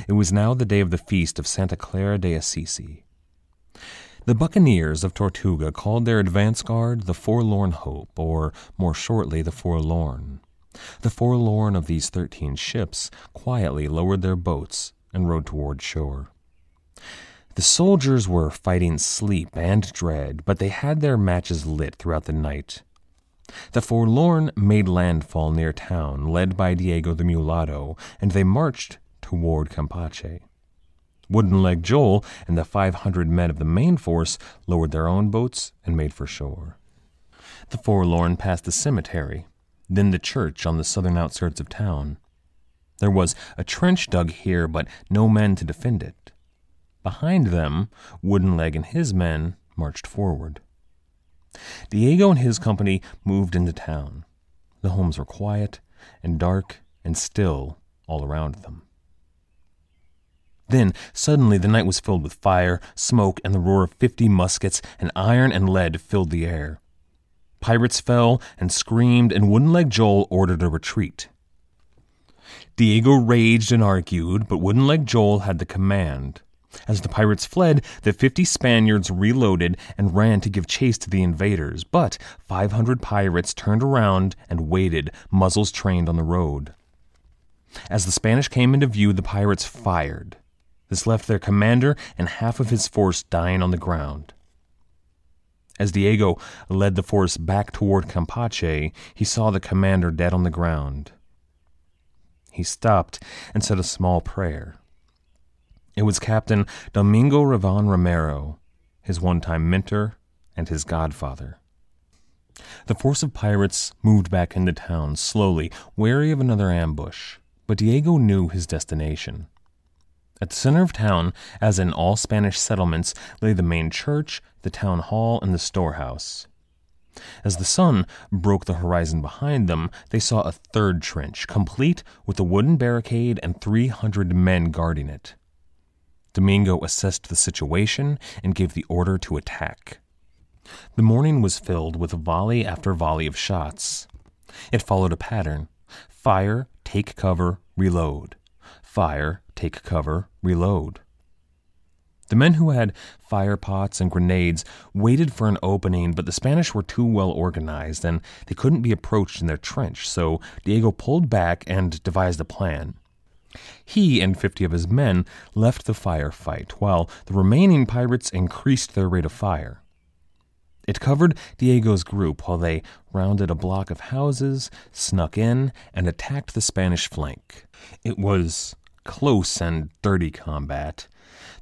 It was now the day of the feast of Santa Clara de Assisi. The buccaneers of Tortuga called their advance guard the Forlorn Hope, or more shortly, the Forlorn. The forlorn of these thirteen ships quietly lowered their boats and rowed toward shore. The soldiers were fighting sleep and dread, but they had their matches lit throughout the night. The forlorn made landfall near town, led by Diego the mulatto, and they marched toward Campeche. Wooden Leg Joel and the 500 men of the main force lowered their own boats and made for shore. The forlorn passed the cemetery, then the church on the southern outskirts of town. There was a trench dug here, but no men to defend it. Behind them, Wooden Leg and his men marched forward. Diego and his company moved into town. The homes were quiet and dark and still all around them. Then, suddenly, the night was filled with fire, smoke, and the roar of fifty muskets, and iron and lead filled the air. Pirates fell and screamed, and Wooden Leg Joel ordered a retreat. Diego raged and argued, but Wooden Leg Joel had the command. As the pirates fled, the fifty Spaniards reloaded and ran to give chase to the invaders, but 500 pirates turned around and waited, muzzles trained on the road. As the Spanish came into view, the pirates fired. This left their commander and half of his force dying on the ground. As Diego led the force back toward Campeche, he saw the commander dead on the ground. He stopped and said a small prayer. It was Captain Domingo Ravan Romero, his one time mentor and his godfather. The force of pirates moved back into town slowly, wary of another ambush, but Diego knew his destination. At the center of town, as in all Spanish settlements, lay the main church, the town hall, and the storehouse. As the sun broke the horizon behind them, they saw a third trench, complete with a wooden barricade and 300 men guarding it. Domingo assessed the situation and gave the order to attack. The morning was filled with volley after volley of shots. It followed a pattern fire, take cover, reload. Fire, take cover, reload. The men who had fire pots and grenades waited for an opening, but the Spanish were too well organized and they couldn't be approached in their trench, so Diego pulled back and devised a plan. He and fifty of his men left the firefight, while the remaining pirates increased their rate of fire. It covered Diego's group while they rounded a block of houses, snuck in, and attacked the Spanish flank. It was close and dirty combat.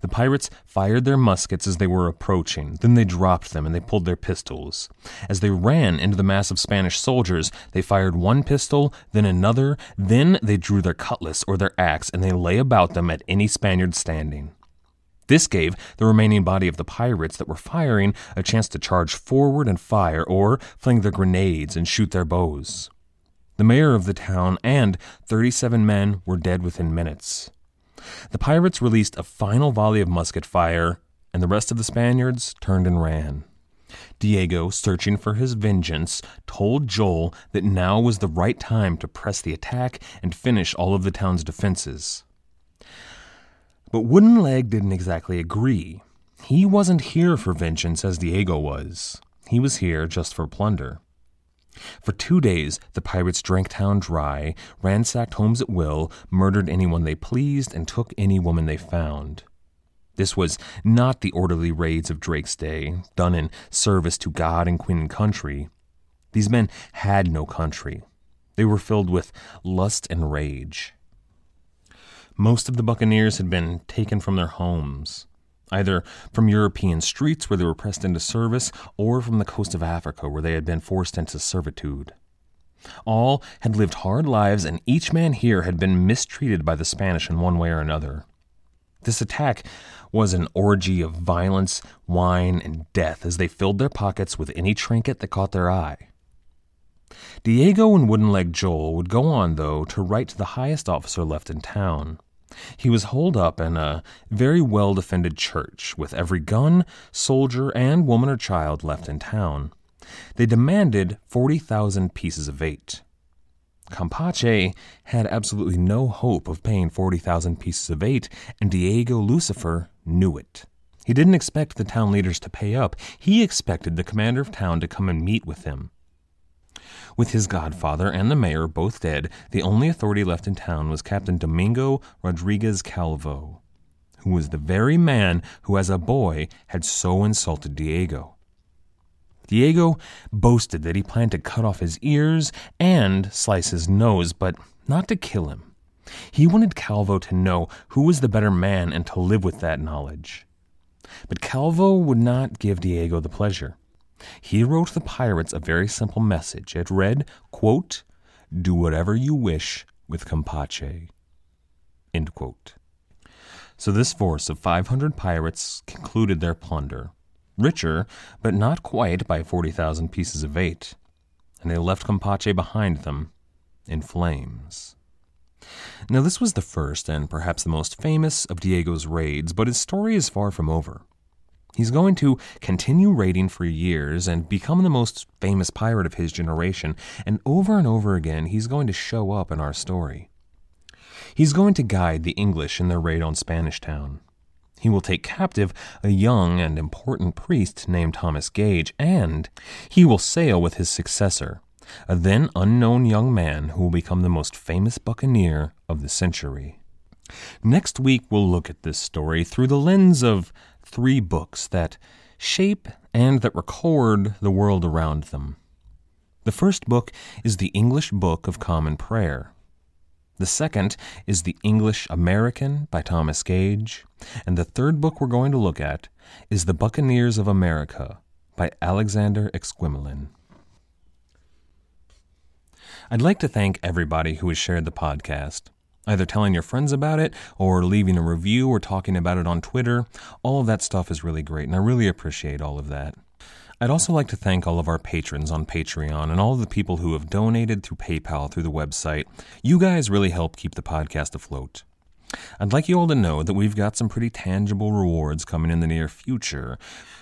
The pirates fired their muskets as they were approaching. Then they dropped them and they pulled their pistols. As they ran into the mass of Spanish soldiers, they fired one pistol, then another, then they drew their cutlass or their axe and they lay about them at any Spaniard standing. This gave the remaining body of the pirates that were firing a chance to charge forward and fire, or fling their grenades and shoot their bows. The mayor of the town and 37 men were dead within minutes. The pirates released a final volley of musket fire, and the rest of the Spaniards turned and ran. Diego, searching for his vengeance, told Joel that now was the right time to press the attack and finish all of the town's defenses. But Wooden Leg didn't exactly agree. He wasn't here for vengeance as Diego was. He was here just for plunder. For two days, the pirates drank town dry, ransacked homes at will, murdered anyone they pleased, and took any woman they found. This was not the orderly raids of Drake's day, done in service to God and Queen and country. These men had no country. They were filled with lust and rage. Most of the buccaneers had been taken from their homes either from European streets where they were pressed into service or from the coast of Africa where they had been forced into servitude. All had lived hard lives, and each man here had been mistreated by the Spanish in one way or another. This attack was an orgy of violence, wine, and death as they filled their pockets with any trinket that caught their eye. Diego and Wooden Leg Joel would go on, though, to write to the highest officer left in town. He was holed up in a very well defended church, with every gun, soldier, and woman or child left in town. They demanded 40,000 pieces of eight. Campeche had absolutely no hope of paying 40,000 pieces of eight, and Diego Lucifer knew it. He didn't expect the town leaders to pay up. He expected the commander of town to come and meet with him. With his godfather and the mayor both dead, the only authority left in town was Captain Domingo Rodriguez Calvo, who was the very man who, as a boy, had so insulted Diego. Diego boasted that he planned to cut off his ears and slice his nose, but not to kill him. He wanted Calvo to know who was the better man and to live with that knowledge. But Calvo would not give Diego the pleasure. He wrote the pirates a very simple message. It read, quote, Do whatever you wish with Campeche. End quote. So this force of 500 pirates concluded their plunder, richer, but not quite by 40,000 pieces of eight, and they left Campeche behind them in flames. Now, this was the first and perhaps the most famous of Diego's raids, but his story is far from over. He's going to continue raiding for years and become the most famous pirate of his generation, and over and over again, he's going to show up in our story. He's going to guide the English in their raid on Spanish Town. He will take captive a young and important priest named Thomas Gage, and he will sail with his successor, a then unknown young man who will become the most famous buccaneer of the century. Next week, we'll look at this story through the lens of three books that shape and that record the world around them. The first book is the English Book of Common Prayer. The second is The English American by Thomas Gage. And the third book we're going to look at is The Buccaneers of America by Alexander Exquemelin. I'd like to thank everybody who has shared the podcast, either telling your friends about it or leaving a review or talking about it on Twitter. All of that stuff is really great, and I really appreciate all of that. I'd also like to thank all of our patrons on Patreon and all of the people who have donated through PayPal through the website. You guys really help keep the podcast afloat. I'd like you all to know that we've got some pretty tangible rewards coming in the near future.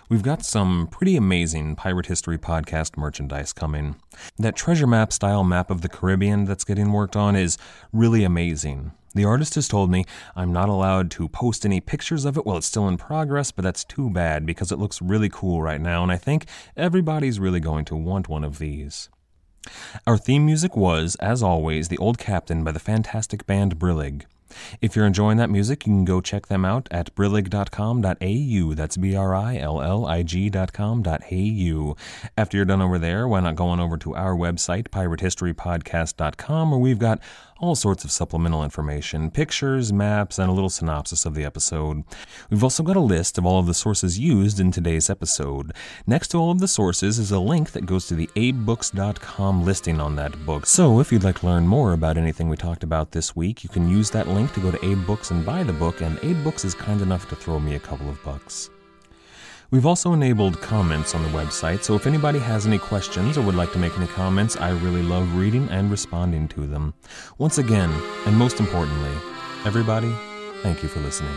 We've got some pretty amazing Pirate History Podcast merchandise coming. That treasure map style map of the Caribbean that's getting worked on is really amazing. The artist has told me I'm not allowed to post any pictures of it while it's still in progress, but that's too bad because it looks really cool right now, and I think everybody's really going to want one of these. Our theme music was, as always, The Old Captain by the fantastic band Brillig. If you're enjoying that music, you can go check them out at brillig.com.au. That's B R I L L I G.com.au. After you're done over there, why not go on over to our website, piratehistorypodcast.com, where we've got all sorts of supplemental information, pictures, maps, and a little synopsis of the episode. We've also got a list of all of the sources used in today's episode. Next to all of the sources is a link that goes to the abebooks.com listing on that book. So if you'd like to learn more about anything we talked about this week, you can use that link to go to Abe Books and buy the book, and Abe Books is kind enough to throw me a couple of bucks. We've also enabled comments on the website, so if anybody has any questions or would like to make any comments, I really love reading and responding to them. Once again, and most importantly, everybody, thank you for listening.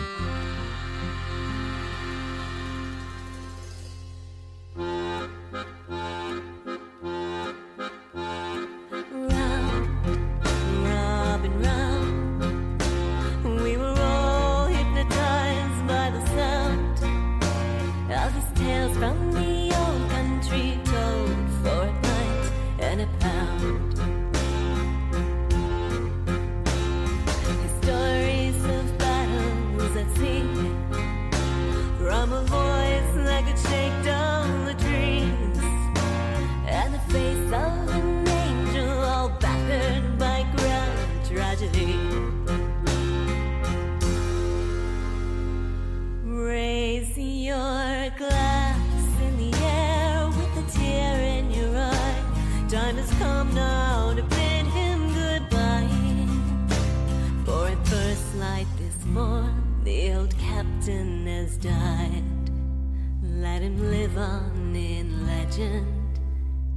Let him live on in legend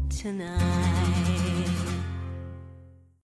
tonight.